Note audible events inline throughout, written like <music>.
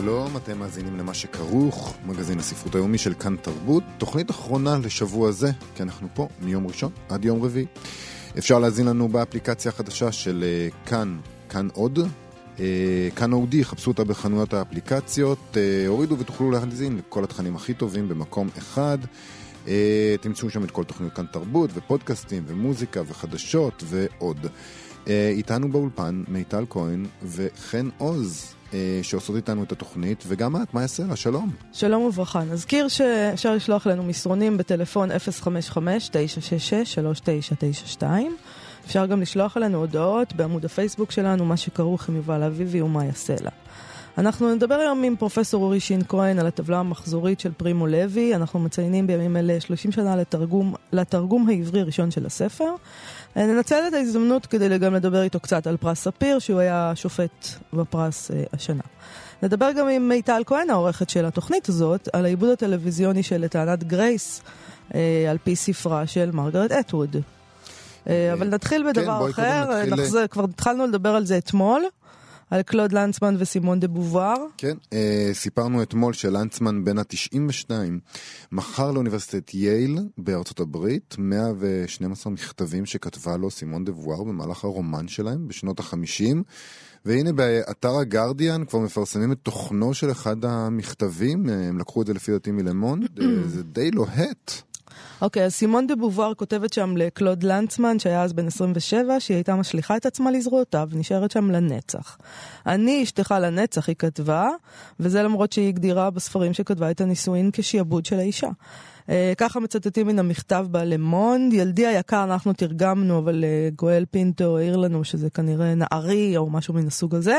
שלום, אתם מאזינים למה שכרוך, מגזין הספרות היומי של כאן תרבות, תוכנית אחרונה לשבוע זה, כי אנחנו פה מיום ראשון עד יום רביעי. אפשר להאזין לנו באפליקציה החדשה של uh, כאן, כאן עוד, uh, כאן אודי, חפשו אותה בחנויות האפליקציות, uh, הורידו ותוכלו להאזין לכל התכנים הכי טובים במקום אחד. תמצאו שם את כל תוכניות כאן תרבות ופודקאסטים ומוזיקה וחדשות ועוד. איתנו באולפן מיטל כהן וחן עוז. שעושות איתנו את התוכנית, וגם את, מה יעשה לה? שלום. שלום וברכה. נזכיר שאפשר לשלוח לנו מסרונים בטלפון 055-966-3992. אפשר גם לשלוח אלינו הודעות בעמוד הפייסבוק שלנו, מה שכרוך עם יובל אביבי ומה יעשה לה. אנחנו נדבר היום עם פרופסור אורי שין כהן על הטבלה המחזורית של פרימו לוי. אנחנו מציינים בימים אלה 30 שנה לתרגום, לתרגום העברי הראשון של הספר. ננצל את ההזדמנות כדי גם לדבר איתו קצת על פרס ספיר, שהוא היה שופט בפרס אה, השנה. נדבר גם עם מיטל כהן, העורכת של התוכנית הזאת, על העיבוד הטלוויזיוני של אליאס גרייס, אה, על פי ספרה של מרגרט אטווד. אה, אבל נתחיל כן, בדבר כן, אחר, נתחיל... נחזר, כבר התחלנו לדבר על זה אתמול. על קלוד לנצמן וסימון דה בובואר. כן, אה, סיפרנו אתמול שלנצמן בן ה-92 מכר לאוניברסיטת יייל בארצות הברית 112 מכתבים שכתבה לו סימון דה בובואר במהלך הרומן שלהם בשנות ה-50. והנה באתר הגרדיאן כבר מפרסמים את תוכנו של אחד המכתבים, הם לקחו את זה לפי דעתי מלמונד, אה, זה די לוהט. אוקיי, okay, אז סימון דה בובואר כותבת שם לקלוד לנצמן, שהיה אז בן 27, שהיא הייתה משליכה את עצמה לזרועותיו, ונשארת שם לנצח. אני אשתך לנצח, היא כתבה, וזה למרות שהיא הגדירה בספרים שכתבה את הנישואין כשיעבוד של האישה. אה, ככה מצטטים מן המכתב בלמונד. ילדי היקר, אנחנו תרגמנו, אבל אה, גואל פינטו העיר לנו שזה כנראה נערי או משהו מן הסוג הזה.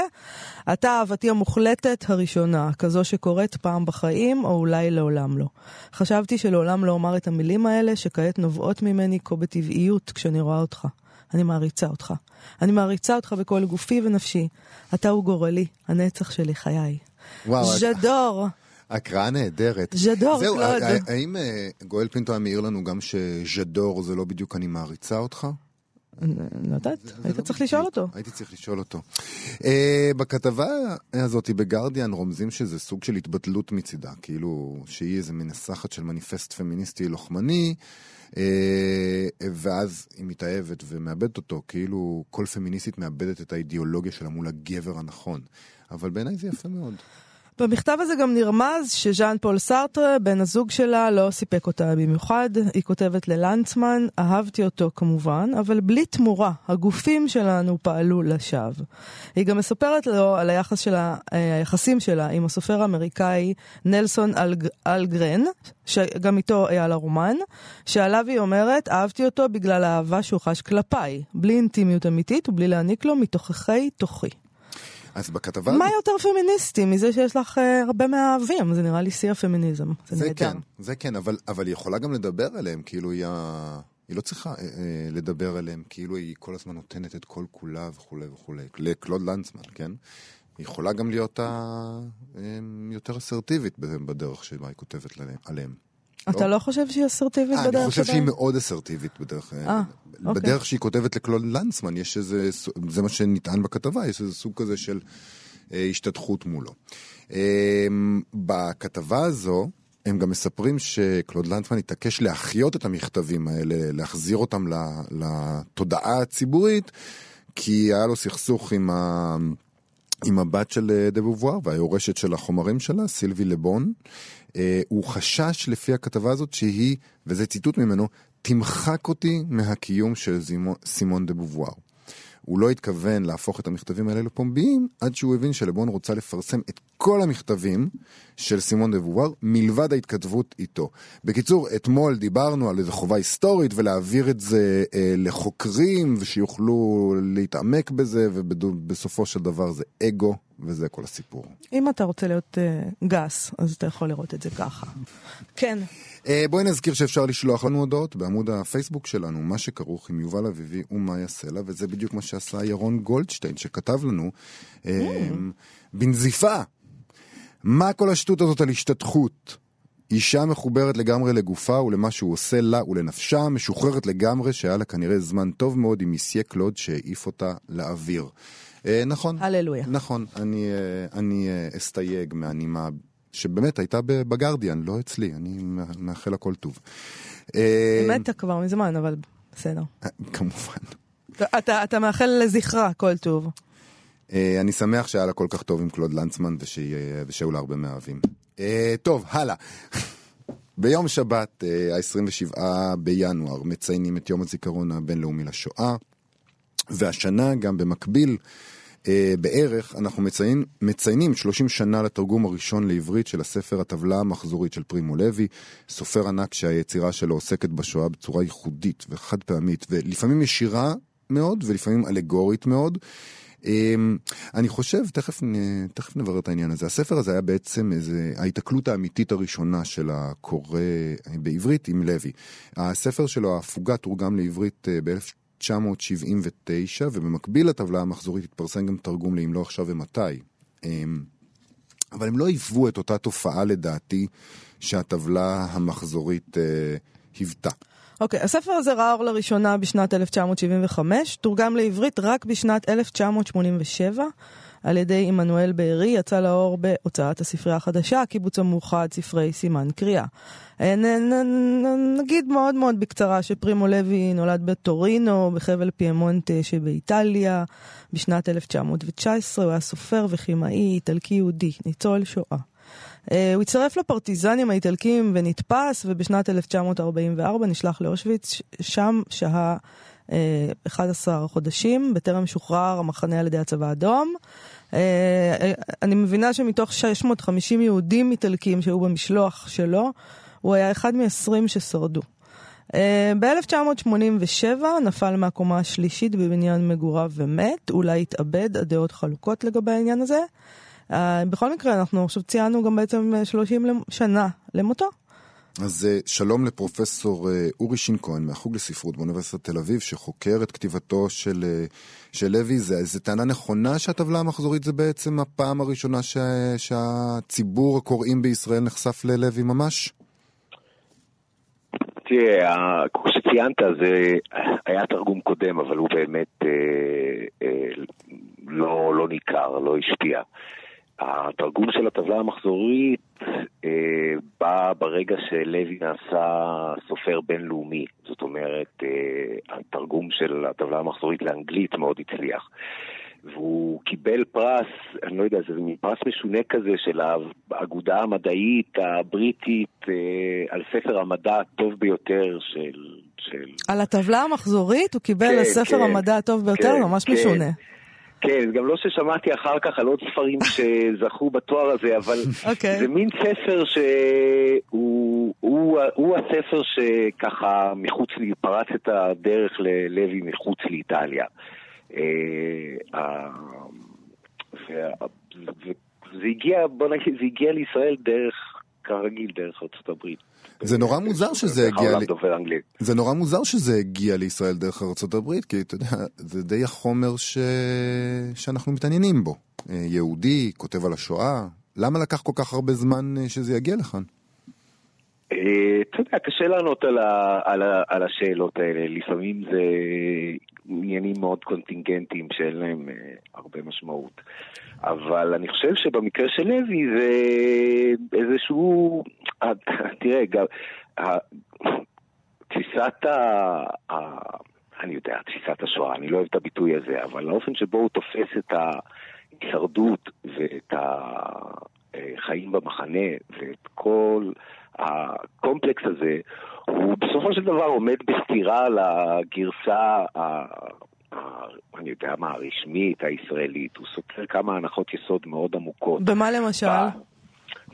אתה אהבתי המוחלטת הראשונה, כזו שקורית פעם בחיים, או אולי לעולם לא. חשבתי שלעולם לא אומר את המילים האלה, שכעת נובעות ממני כה בטבעיות כשאני רואה אותך. אני מעריצה אותך. אני מעריצה אותך בכל גופי ונפשי. אתה הוא גורלי, הנצח שלי, חיי. וואו. ז'דור. הקראה נהדרת. ז'דור, זהו, קלוד. האם אה, גואל פינטו היה מעיר לנו גם שז'דור זה לא בדיוק אני מעריצה אותך? לא יודעת, היית לא צריך לשאול אותו. הייתי צריך לשאול אותו. אה, בכתבה הזאת בגרדיאן רומזים שזה סוג של התבטלות מצידה, כאילו שהיא איזה מנסחת של מניפסט פמיניסטי לוחמני, אה, ואז היא מתאהבת ומאבדת אותו, כאילו כל פמיניסטית מאבדת את האידיאולוגיה שלה מול הגבר הנכון. אבל בעיניי זה יפה מאוד. במכתב הזה גם נרמז שז'אן פול סארטרה, בן הזוג שלה, לא סיפק אותה במיוחד. היא כותבת ללנצמן, אהבתי אותו כמובן, אבל בלי תמורה, הגופים שלנו פעלו לשווא. היא גם מספרת לו על היחס שלה, אה, היחסים שלה עם הסופר האמריקאי נלסון אלג, אלגרן, שגם איתו היה לה רומן, שעליו היא אומרת, אהבתי אותו בגלל האהבה שהוא חש כלפיי, בלי אינטימיות אמיתית ובלי להעניק לו מתוככי תוכי. אז בכתבה... מה יותר פמיניסטי מזה שיש לך uh, הרבה מאהבים? זה נראה לי שיא הפמיניזם. זה, זה. כן, זה כן, אבל, אבל היא יכולה גם לדבר עליהם, כאילו היא, ה... היא לא צריכה אה, אה, לדבר עליהם, כאילו היא כל הזמן נותנת את כל כולה וכולי וכולי. לקלוד לנצמן, כן? היא יכולה גם להיות ה... אה, יותר אסרטיבית בדרך שבה היא כותבת עליהם. אתה לא חושב שהיא אסרטיבית בדרך שלה? אני חושב שהיא מאוד אסרטיבית בדרך. אה, אוקיי. בדרך שהיא כותבת לקלוד לנצמן, יש איזה, זה מה שנטען בכתבה, יש איזה סוג כזה של אה, השתתחות מולו. אה, בכתבה הזו, הם גם מספרים שקלוד לנצמן התעקש להחיות את המכתבים האלה, להחזיר אותם לתודעה הציבורית, כי היה לו סכסוך עם ה... עם הבת של דה בובואר והיורשת של החומרים שלה, סילבי לבון. אה, הוא חשש לפי הכתבה הזאת שהיא, וזה ציטוט ממנו, תמחק אותי מהקיום של סימון דה בובואר. הוא לא התכוון להפוך את המכתבים האלה לפומביים, עד שהוא הבין שלבון רוצה לפרסם את כל המכתבים של סימון דה בובואר, מלבד ההתכתבות איתו. בקיצור, אתמול דיברנו על איזו חובה היסטורית, ולהעביר את זה אה, לחוקרים, ושיוכלו להתעמק בזה, ובסופו של דבר זה אגו, וזה כל הסיפור. אם אתה רוצה להיות אה, גס, אז אתה יכול לראות את זה ככה. כן. אה, בואי נזכיר שאפשר לשלוח לנו הודעות בעמוד הפייסבוק שלנו, מה שכרוך עם יובל אביבי ומאיה סלע, וזה בדיוק מה שעשה ירון גולדשטיין, שכתב לנו אה, בנזיפה, מה כל השטות הזאת על השתתחות? אישה מחוברת לגמרי לגופה ולמה שהוא עושה לה ולנפשה, משוחררת לגמרי, שהיה לה כנראה זמן טוב מאוד עם מסיה קלוד שהעיף אותה לאוויר. אה, נכון. הללויה. נכון, אני, אני אסתייג מהנימה שבאמת הייתה בגרדיאן, לא אצלי, אני מאחל הכל טוב. אה, מתה כבר מזמן, אבל בסדר. אה, כמובן. אתה, אתה מאחל לזכרה כל טוב. אה, אני שמח שהיה לה כל כך טוב עם קלוד לנצמן ושהיו לה הרבה מאהבים. טוב, הלאה. <laughs> ביום שבת, ה-27 בינואר, מציינים את יום הזיכרון הבינלאומי לשואה, והשנה גם במקביל בערך אנחנו מציין, מציינים 30 שנה לתרגום הראשון לעברית של הספר הטבלה המחזורית של פרימו לוי, סופר ענק שהיצירה שלו עוסקת בשואה בצורה ייחודית וחד פעמית, ולפעמים ישירה מאוד ולפעמים אלגורית מאוד. אה, אני חושב, תכף, תכף נברר את העניין הזה. הספר הזה היה בעצם איזה, ההיתקלות האמיתית הראשונה של הקורא בעברית עם לוי. הספר שלו, ההפוגה, תורגם לעברית אה, ב-1900. 1979, ובמקביל לטבלה המחזורית התפרסם גם תרגום ל"אם לא עכשיו ומתי". אמ, אבל הם לא היוו את אותה תופעה לדעתי שהטבלה המחזורית אה, היוותה. אוקיי, okay, הספר הזה ראה אור לראשונה בשנת 1975, תורגם לעברית רק בשנת 1987. על ידי עמנואל בארי, יצא לאור בהוצאת הספרייה החדשה, הקיבוץ המאוחד, ספרי סימן קריאה. אה, נגיד מאוד מאוד בקצרה שפרימו לוי נולד בטורינו, בחבל פיאמונטה שבאיטליה, בשנת 1919, הוא היה סופר וכימאי איטלקי יהודי, ניצול שואה. אה, הוא הצטרף לפרטיזנים האיטלקים ונתפס, ובשנת 1944 נשלח לאושוויץ, שם שהה 11 אה, חודשים, בטרם שוחרר המחנה על ידי הצבא האדום. אה, אני מבינה שמתוך 650 יהודים איטלקים שהיו במשלוח שלו, הוא היה אחד מ-20 ששרדו. אה, ב-1987 נפל מהקומה השלישית בבניין מגוריו ומת, אולי התאבד, הדעות חלוקות לגבי העניין הזה. בכל מקרה, אנחנו עכשיו ציינו גם בעצם 30 שנה למותו. אז אה, שלום לפרופסור אה, אורי שינקוין מהחוג לספרות באוניברסיטת תל אביב, שחוקר את כתיבתו של, אה, של לוי. זו טענה נכונה שהטבלה המחזורית זה בעצם הפעם הראשונה ש, שהציבור הקוראים בישראל נחשף ללוי ממש? תראה, כמו שציינת, זה היה תרגום קודם, אבל הוא באמת אה, אה, לא, לא ניכר, לא השפיע. התרגום של הטבלה המחזורית אה, בא ברגע שלוי נעשה סופר בינלאומי. זאת אומרת, אה, התרגום של הטבלה המחזורית לאנגלית מאוד הצליח. והוא קיבל פרס, אני לא יודע, זה מין פרס משונה כזה של האגודה המדעית הבריטית אה, על ספר המדע הטוב ביותר של... של... על הטבלה המחזורית הוא קיבל כן, ספר כן, המדע הטוב ביותר, כן, ממש כן. משונה. כן, גם לא ששמעתי אחר כך על עוד ספרים <laughs> שזכו בתואר הזה, אבל okay. אוקיי. זה מין ספר שהוא הוא, הוא הספר שככה מחוץ לי, פרץ את הדרך ללוי מחוץ לאיטליה. אה, וזה הגיע, בוא נגיד, זה הגיע לישראל דרך כרגיל דרך ארצות הברית. זה נורא מוזר שזה הגיע... זה נורא מוזר שזה הגיע לישראל דרך הברית, כי אתה יודע, זה די החומר ש... שאנחנו מתעניינים בו. אה, יהודי, כותב על השואה, למה לקח כל כך הרבה זמן אה, שזה יגיע לכאן? אה, אתה יודע, קשה לענות על, ה, על, ה, על השאלות האלה. לפעמים זה עניינים מאוד קונטינגנטיים שאין להם הרבה משמעות. אבל אני חושב שבמקרה של לוי זה איזשהו... <laughs> תראה, גם... תפיסת ה... אני יודע, תפיסת השואה, אני לא אוהב את הביטוי הזה, אבל האופן שבו הוא תופס את ההישרדות ואת החיים במחנה ואת כל הקומפלקס הזה, הוא בסופו של דבר עומד בסתירה לגרסה אני יודע מה, הרשמית, הישראלית, הוא סותר כמה הנחות יסוד מאוד עמוקות. במה למשל?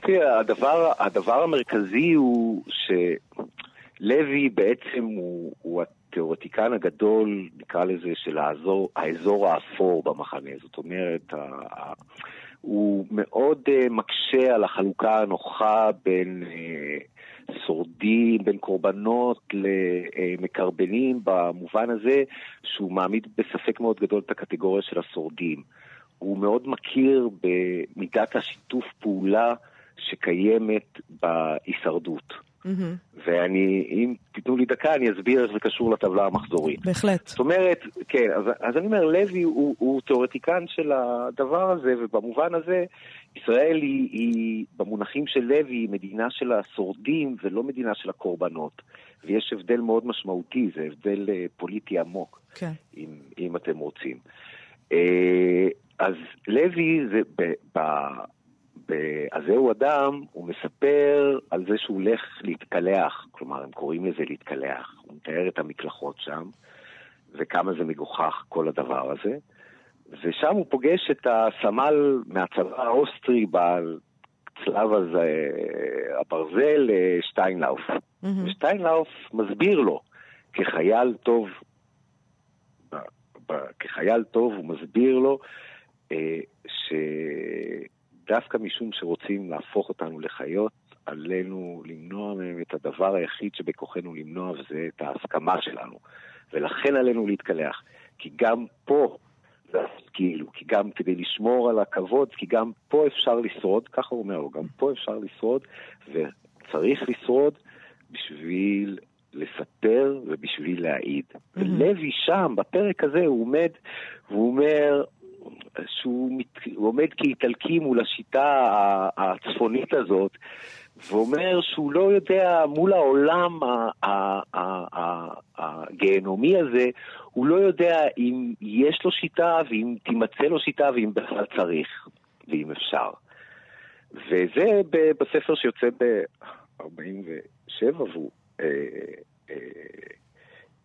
תראה, הדבר, הדבר המרכזי הוא שלוי בעצם הוא, הוא התיאורטיקן הגדול, נקרא לזה, של האזור, האזור האפור במחנה. זאת אומרת, ה, הוא מאוד uh, מקשה על החלוקה הנוחה בין uh, שורדים, בין קורבנות למקרבנים, במובן הזה שהוא מעמיד בספק מאוד גדול את הקטגוריה של השורדים. הוא מאוד מכיר במידת השיתוף פעולה שקיימת בהישרדות. Mm-hmm. ואני, אם תיתנו לי דקה, אני אסביר איך זה קשור לטבלה המחזורית. בהחלט. זאת אומרת, כן, אז, אז אני אומר, לוי הוא, הוא תיאורטיקן של הדבר הזה, ובמובן הזה, ישראל היא, היא, במונחים של לוי, היא מדינה של השורדים ולא מדינה של הקורבנות. ויש הבדל מאוד משמעותי, זה הבדל אה, פוליטי עמוק, כן. אם, אם אתם רוצים. אה, אז לוי זה, ב, ב, הזהו אדם, הוא מספר על זה שהוא הולך להתקלח, כלומר, הם קוראים לזה להתקלח. הוא מתאר את המקלחות שם, וכמה זה מגוחך כל הדבר הזה. ושם הוא פוגש את הסמל מהצבא האוסטרי בצלב הזה, הברזל, שטיינלאוף. Mm-hmm. ושטיינלאוף מסביר לו, כחייל טוב, כחייל טוב הוא מסביר לו אה, ש... דווקא משום שרוצים להפוך אותנו לחיות, עלינו למנוע מהם את הדבר היחיד שבכוחנו למנוע, וזה את ההסכמה שלנו. ולכן עלינו להתקלח. כי גם פה, כאילו, כי גם כדי לשמור על הכבוד, כי גם פה אפשר לשרוד, ככה הוא אומר לו, גם פה אפשר לשרוד, וצריך לשרוד בשביל לספר ובשביל להעיד. Mm-hmm. ולוי שם, בפרק הזה, הוא עומד, והוא אומר, שהוא מת, עומד כאיטלקי מול השיטה הצפונית הזאת, ואומר שהוא לא יודע מול העולם הגיהנומי הזה, הוא לא יודע אם יש לו שיטה ואם תימצא לו שיטה ואם בכלל צריך, ואם אפשר. וזה בספר שיוצא ב-47, והוא... אה, אה,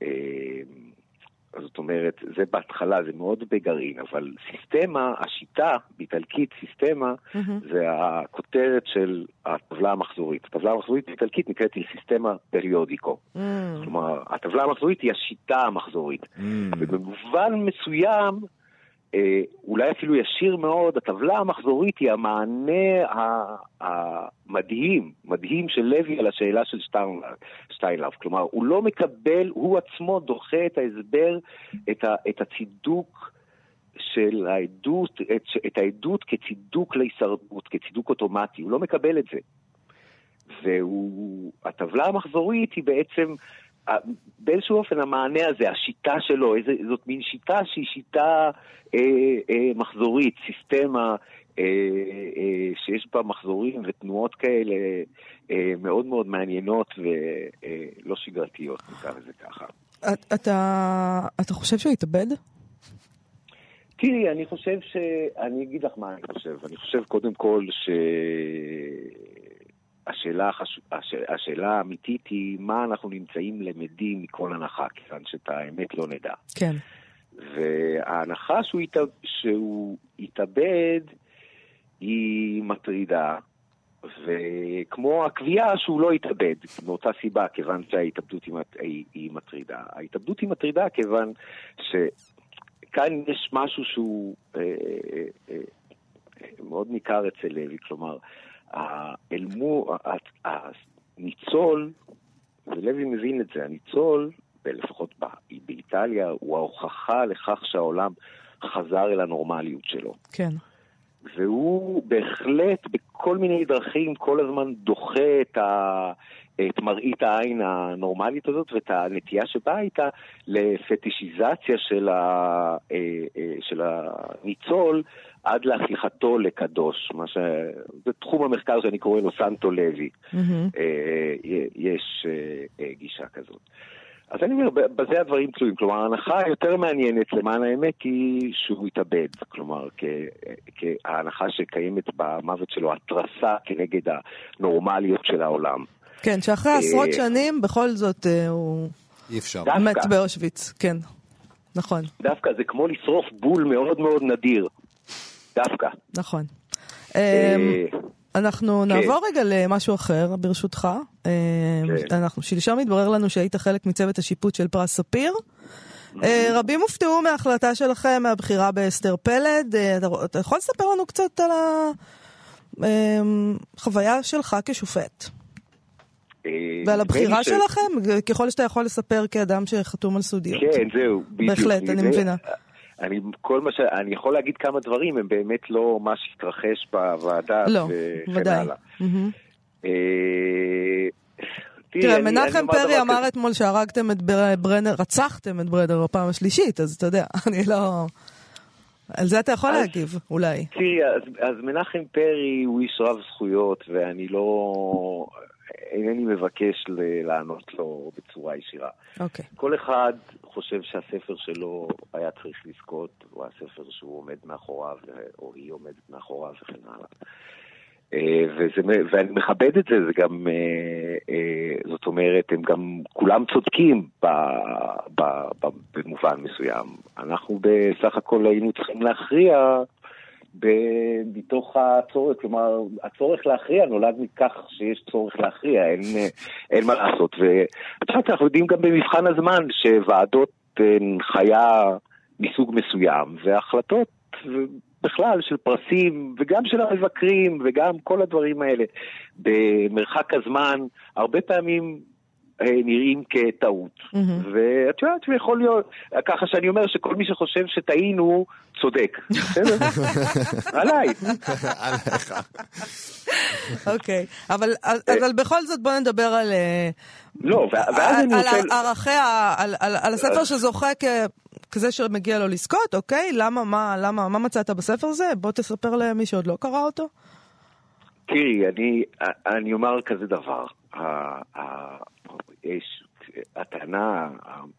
אה, זאת אומרת, זה בהתחלה, זה מאוד בגרעין, אבל סיסטמה, השיטה, באיטלקית סיסטמה, mm-hmm. זה הכותרת של הטבלה המחזורית. הטבלה המחזורית באיטלקית נקראת סיסטמה פריודיקו. Mm-hmm. כלומר, הטבלה המחזורית היא השיטה המחזורית. Mm-hmm. ובמובן מסוים, אולי אפילו ישיר מאוד, הטבלה המחזורית היא המענה המדהים, מדהים של לוי על השאלה של שטיינלאף. כלומר, הוא לא מקבל, הוא עצמו דוחה את ההסבר, את, ה, את הצידוק של העדות, את, את העדות כצידוק להישרדות, כצידוק אוטומטי, הוא לא מקבל את זה. והטבלה המחזורית היא בעצם באיזשהו אופן המענה הזה, השיטה שלו, איזה, זאת מין שיטה שהיא שיטה אה, אה, מחזורית, סיסטמה אה, אה, שיש בה מחזורים ותנועות כאלה אה, מאוד מאוד מעניינות ולא אה, שגרתיות, נקרא לזה ככה. אתה, אתה חושב שהוא התאבד? תראי, אני חושב ש... אני אגיד לך מה אני חושב. אני חושב קודם כל ש... השאלה, החש... הש... השאלה האמיתית היא מה אנחנו נמצאים למדים מכל הנחה, כיוון שאת האמת לא נדע. כן. וההנחה שהוא, ית... שהוא יתאבד היא מטרידה, וכמו הקביעה שהוא לא יתאבד, מאותה סיבה, כיוון שההתאבדות היא, היא, היא מטרידה. ההתאבדות היא מטרידה כיוון שכאן יש משהו שהוא אה, אה, אה, מאוד ניכר אצל לוי, כלומר, האלמו, הניצול, ולוי מבין את זה, הניצול, לפחות באיטליה, הוא ההוכחה לכך שהעולם חזר אל הנורמליות שלו. כן. והוא בהחלט בכל מיני דרכים כל הזמן דוחה את, ה, את מראית העין הנורמלית הזאת ואת הנטייה שבאה איתה לפטישיזציה של, ה, אה, אה, של הניצול עד להפיכתו לקדוש, מה ש... זה תחום המחקר שאני קורא לו סנטו לוי, mm-hmm. יש גישה כזאת. אז אני אומר, בזה הדברים תלויים. כלומר, ההנחה היותר מעניינת למען האמת היא שהוא התאבד. כלומר, ההנחה שקיימת במוות שלו, התרסה כנגד הנורמליות של העולם. כן, שאחרי עשרות שנים בכל זאת הוא... אי אפשר. מת באושוויץ, כן. נכון. דווקא זה כמו לשרוף בול מאוד מאוד נדיר. דווקא. נכון. אה, אמ, אנחנו כן. נעבור רגע למשהו אחר, ברשותך. אמ, כן. אנחנו, שלשום התברר לנו שהיית חלק מצוות השיפוט של פרס ספיר. אה, רבים הופתעו מההחלטה שלכם, מהבחירה באסתר פלד. אה, אתה יכול לספר לנו קצת על החוויה אמ, שלך כשופט? ועל הבחירה. שלכם, ככל שאתה יכול לספר כאדם שחתום על סודיות. כן, זהו, בדיוק. בהחלט, אני מבינה. אני, כל מה ש... אני יכול להגיד כמה דברים, הם באמת לא מה שהתרחש בוועדה. לא, ודאי. Mm-hmm. תראה, מנחם פרי אמר אתמול שהרגתם את ברנר, רצחתם את ברנר בפעם השלישית, אז אתה יודע, <laughs> אני לא... על זה אתה יכול להגיב, אולי. תראי, אז, אז מנחם פרי הוא איש רב זכויות, ואני לא... אינני מבקש לענות לו בצורה ישירה. אוקיי. Okay. כל אחד חושב שהספר שלו היה צריך לזכות, הוא הספר שהוא עומד מאחוריו, או היא עומדת מאחוריו וכן הלאה. אה, וזה, ואני מכבד את זה, זה גם, אה, אה, זאת אומרת, הם גם כולם צודקים ב, ב, ב, במובן מסוים. אנחנו בסך הכל היינו צריכים להכריע מתוך הצורך, כלומר, הצורך להכריע נולד מכך שיש צורך להכריע, אין, אין מה לעשות. ואת יודעת, אנחנו יודעים גם במבחן הזמן שוועדות הן חיה מסוג מסוים, והחלטות בכלל של פרסים, וגם של המבקרים, וגם כל הדברים האלה, במרחק הזמן, הרבה פעמים אה, נראים כטעות. Mm-hmm. ואת יודעת, יכול להיות, ככה שאני אומר שכל מי שחושב שטעינו, צודק. <laughs> בסדר? עליי. עליך. אוקיי, אבל אבל בכל זאת בוא נדבר על... אה, לא, ואז אני רוצה... על ערכיה, על הספר שזוכה כזה שמגיע לו לזכות, אוקיי? למה, מה, למה, מה מצאת בספר הזה? בוא תספר למי שעוד לא קרא אותו. תראי, אני, אני אומר כזה דבר. יש, הטענה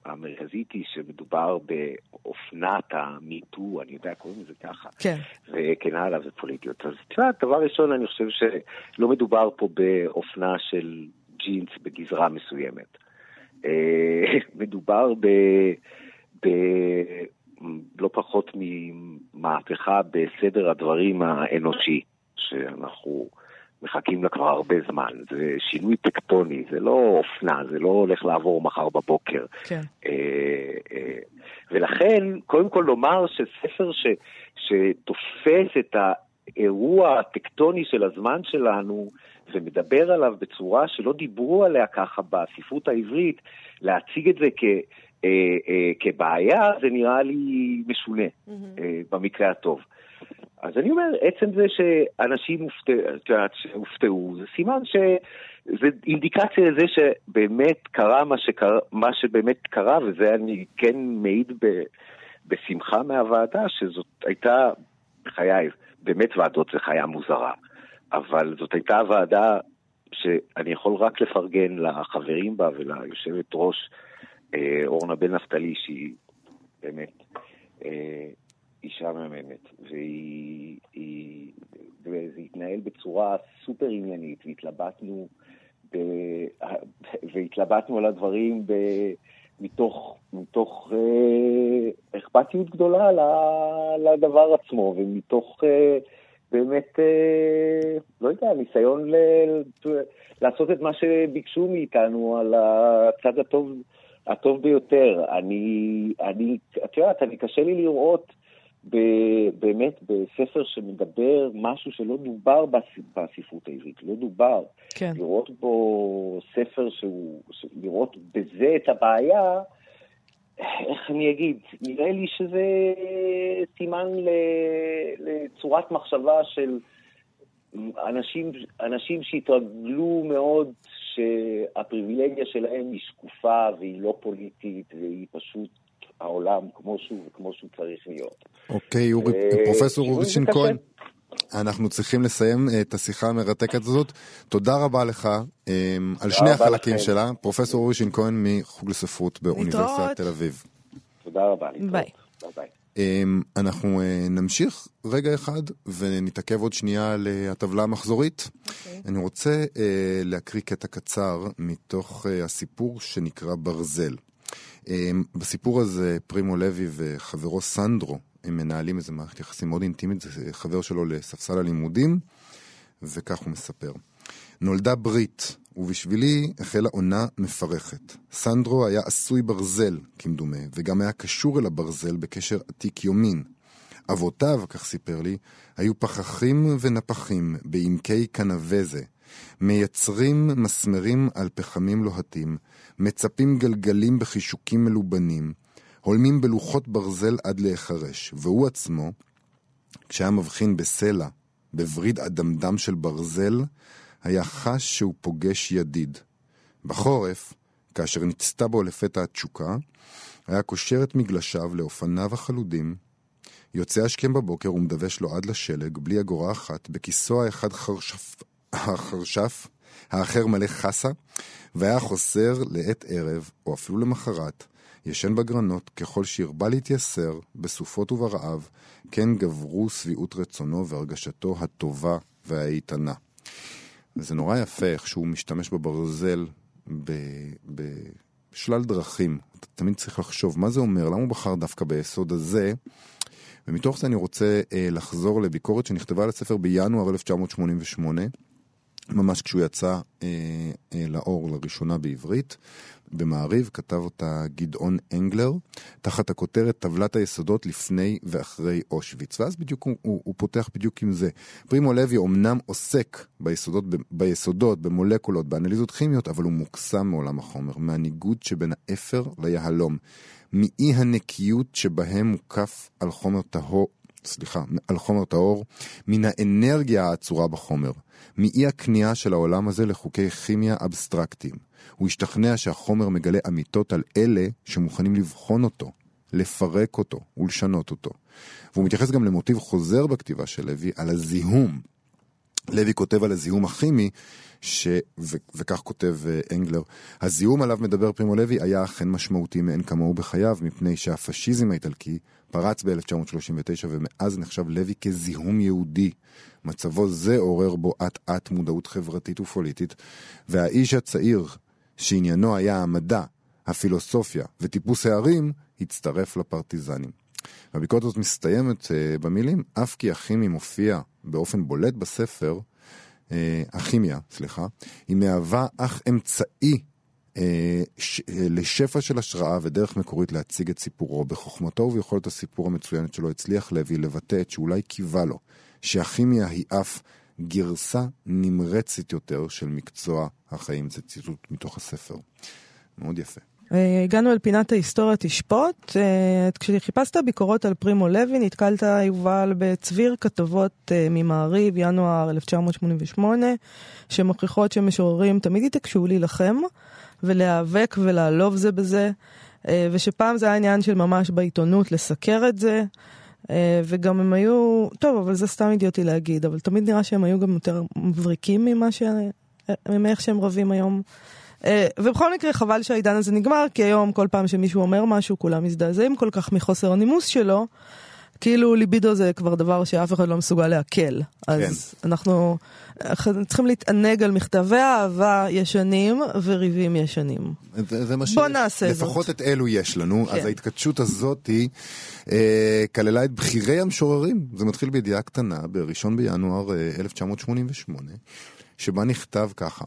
המרכזית היא שמדובר באופנת המיטו, אני יודע, קוראים לזה ככה. כן. וכן הלאה, ופוליטיות. אז את יודעת, דבר ראשון, אני חושב שלא מדובר פה באופנה של ג'ינס בגזרה מסוימת. אה, מדובר ב... בלא פחות ממהפכה בסדר הדברים האנושי, שאנחנו מחכים לה כבר הרבה זמן. זה שינוי טקטוני, זה לא אופנה, זה לא הולך לעבור מחר בבוקר. כן. אה, אה, ולכן, קודם כל לומר שספר ש, שתופס את האירוע הטקטוני של הזמן שלנו, ומדבר עליו בצורה שלא דיברו עליה ככה בספרות העברית, להציג את זה כ... אה, אה, כבעיה, זה נראה לי משונה, mm-hmm. אה, במקרה הטוב. אז אני אומר, עצם זה שאנשים הופתעו, זה סימן ש... זה אינדיקציה לזה שבאמת קרה מה, שקרה, מה שבאמת קרה, וזה אני כן מעיד ב, בשמחה מהוועדה, שזאת הייתה, בחיי, באמת ועדות זה חיה מוזרה, אבל זאת הייתה ועדה שאני יכול רק לפרגן לחברים בה וליושבת ראש אה, אורנה בן נפתלי, שהיא באמת אה, אישה מהממת, והיא, היא, וזה התנהל בצורה סופר עניינית, והתלבטנו, ב, והתלבטנו על הדברים ב, מתוך, מתוך אה, אכפתיות גדולה לדבר עצמו, ומתוך אה, באמת, אה, לא יודע, ניסיון ל, לעשות את מה שביקשו מאיתנו על הצד הטוב. הטוב ביותר. אני, אני, את יודעת, אני קשה לי לראות ב, באמת בספר שמדבר משהו שלא דובר בספרות העברית, לא דובר. כן. לראות בו ספר שהוא, לראות בזה את הבעיה, איך אני אגיד, נראה לי שזה סימן לצורת מחשבה של אנשים, אנשים שהתרגלו מאוד שהפריבילגיה שלהם היא שקופה והיא לא פוליטית והיא פשוט העולם כמו שהוא וכמו שהוא צריך להיות. אוקיי, אורי, אה, פרופסור אורי שינקוין. אנחנו צריכים לסיים אה, את השיחה המרתקת הזאת. תודה רבה לך אה, על שני החלקים לכם. שלה, פרופסור אורי שינקוין מחוג לספרות באוניברסיטת תל אביב. תודה רבה, להתראות. ביי. אנחנו נמשיך רגע אחד ונתעכב עוד שנייה על הטבלה המחזורית. Okay. אוקיי. אני רוצה להקריא קטע קצר מתוך הסיפור שנקרא ברזל. Um, בסיפור הזה פרימו לוי וחברו סנדרו, הם מנהלים איזה מערכת יחסים מאוד אינטימית, זה חבר שלו לספסל הלימודים, וכך הוא מספר. נולדה ברית, ובשבילי החלה עונה מפרכת. סנדרו היה עשוי ברזל, כמדומה, וגם היה קשור אל הברזל בקשר עתיק יומין. אבותיו, כך סיפר לי, היו פחחים ונפחים בעמקי קנבזה, מייצרים מסמרים על פחמים לוהטים, מצפים גלגלים בחישוקים מלובנים, הולמים בלוחות ברזל עד להיחרש, והוא עצמו, כשהיה מבחין בסלע, בווריד אדמדם של ברזל, היה חש שהוא פוגש ידיד. בחורף, כאשר נצתה בו לפתע התשוקה, היה קושר את מגלשיו לאופניו החלודים, יוצא השכם בבוקר ומדווש לו עד לשלג, בלי אגורה אחת, בכיסו האחד חרשף, החרשף, האחר מלא חסה, והיה חוסר לעת ערב, או אפילו למחרת, ישן בגרנות, ככל שהרבה להתייסר, בסופות וברעב, כן גברו שביעות רצונו והרגשתו הטובה והאיתנה. זה נורא יפה איך שהוא משתמש בברזל בשלל דרכים. אתה תמיד צריך לחשוב מה זה אומר, למה הוא בחר דווקא ביסוד הזה. ומתוך זה אני רוצה אה, לחזור לביקורת שנכתבה על הספר בינואר 1988, ממש כשהוא יצא אה, אה, לאור לראשונה בעברית. במעריב כתב אותה גדעון אנגלר, תחת הכותרת טבלת היסודות לפני ואחרי אושוויץ. ואז בדיוק הוא, הוא, הוא פותח בדיוק עם זה. פרימו לוי אומנם עוסק ביסודות, ביסודות, במולקולות, באנליזות כימיות, אבל הוא מוקסם מעולם החומר, מהניגוד שבין האפר ליהלום. מאי הנקיות שבהם מוקף על חומר טהור, סליחה, על חומר טהור, מן האנרגיה האצורה בחומר, מאי הכניעה של העולם הזה לחוקי כימיה אבסטרקטיים. הוא השתכנע שהחומר מגלה אמיתות על אלה שמוכנים לבחון אותו, לפרק אותו ולשנות אותו. והוא מתייחס גם למוטיב חוזר בכתיבה של לוי על הזיהום. לוי כותב על הזיהום הכימי ש... ו... וכך כותב uh, אנגלר, הזיהום עליו מדבר פרימו לוי היה אכן משמעותי מאין כמוהו בחייו, מפני שהפשיזם האיטלקי פרץ ב-1939 ומאז נחשב לוי כזיהום יהודי. מצבו זה עורר בו אט אט מודעות חברתית ופוליטית, והאיש הצעיר שעניינו היה המדע, הפילוסופיה וטיפוס הערים, הצטרף לפרטיזנים. הביקורת הזאת מסתיימת uh, במילים, אף כי הכימי מופיע באופן בולט בספר, אה, הכימיה, סליחה, היא מהווה אך אמצעי ש, אה, לשפע של השראה ודרך מקורית להציג את סיפורו. בחוכמתו וביכולת הסיפור המצוינת שלו הצליח לוי לבטא את שאולי קיווה לו, שהכימיה היא אף גרסה נמרצת יותר של מקצוע החיים. זה ציטוט מתוך הספר. מאוד יפה. אה, הגענו אל פינת ההיסטוריה תשפוט. אה, כשחיפשת ביקורות על פרימו לוי, נתקלת, יובל, בצביר כתבות אה, ממעריב, ינואר 1988, שמוכיחות שמשוררים תמיד התעקשו להילחם ולהיאבק ולעלוב זה בזה, ושפעם זה היה עניין של ממש בעיתונות לסקר את זה. וגם הם היו, טוב, אבל זה סתם אידיוטי להגיד, אבל תמיד נראה שהם היו גם יותר מבריקים ממה ש... מאיך שהם רבים היום. אה, ובכל מקרה, חבל שהעידן הזה נגמר, כי היום כל פעם שמישהו אומר משהו, כולם מזדעזעים כל כך מחוסר הנימוס שלו. כאילו ליבידו זה כבר דבר שאף אחד לא מסוגל לעכל. אז כן. אנחנו צריכים להתענג על מכתבי אהבה ישנים וריבים ישנים. זה, זה מה בוא שיש. נעשה זאת. לפחות את אלו יש לנו. כן. אז ההתכתשות הזאת היא אה, כללה את בכירי המשוררים. זה מתחיל בידיעה קטנה, ב-1 בינואר אה, 1988, שבה נכתב ככה.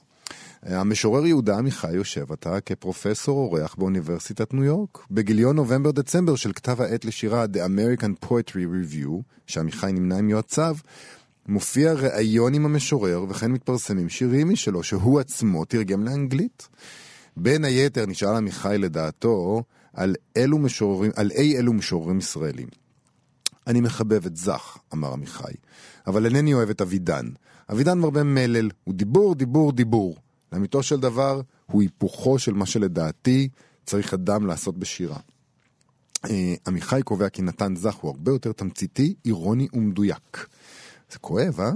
המשורר יהודה עמיחי יושב עתה כפרופסור אורח באוניברסיטת ניו יורק. בגיליון נובמבר-דצמבר של כתב העת לשירה The American Poetry Review, שעמיחי נמנה עם יועציו, מופיע ראיון עם המשורר וכן מתפרסמים שירים משלו שהוא עצמו תרגם לאנגלית. בין היתר נשאל עמיחי לדעתו על, אלו משוררים, על אי אלו משוררים ישראלים. אני מחבב את זך, אמר עמיחי, אבל אינני אוהב את אבידן. אבידן מרבה מלל, הוא דיבור, דיבור, דיבור. לאמיתו של דבר, הוא היפוכו של מה שלדעתי צריך אדם לעשות בשירה. אה, עמיחי קובע כי נתן זך הוא הרבה יותר תמציתי, אירוני ומדויק. זה כואב, אה?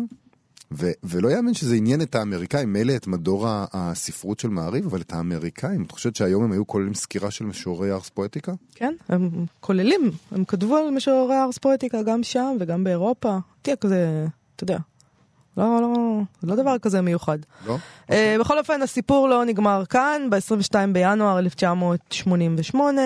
ו- ולא יאמן שזה עניין את האמריקאים, מילא את מדור הספרות של מעריב, אבל את האמריקאים. את חושבת שהיום הם היו כוללים סקירה של משוררי ארס פואטיקה? כן, הם כוללים, הם כתבו על משוררי ארס פואטיקה גם שם וגם באירופה. תהיה כזה, אתה יודע, לא, לא, לא דבר כזה מיוחד. לא? Uh. בכל אופן, הסיפור לא נגמר כאן. ב-22 בינואר 1988,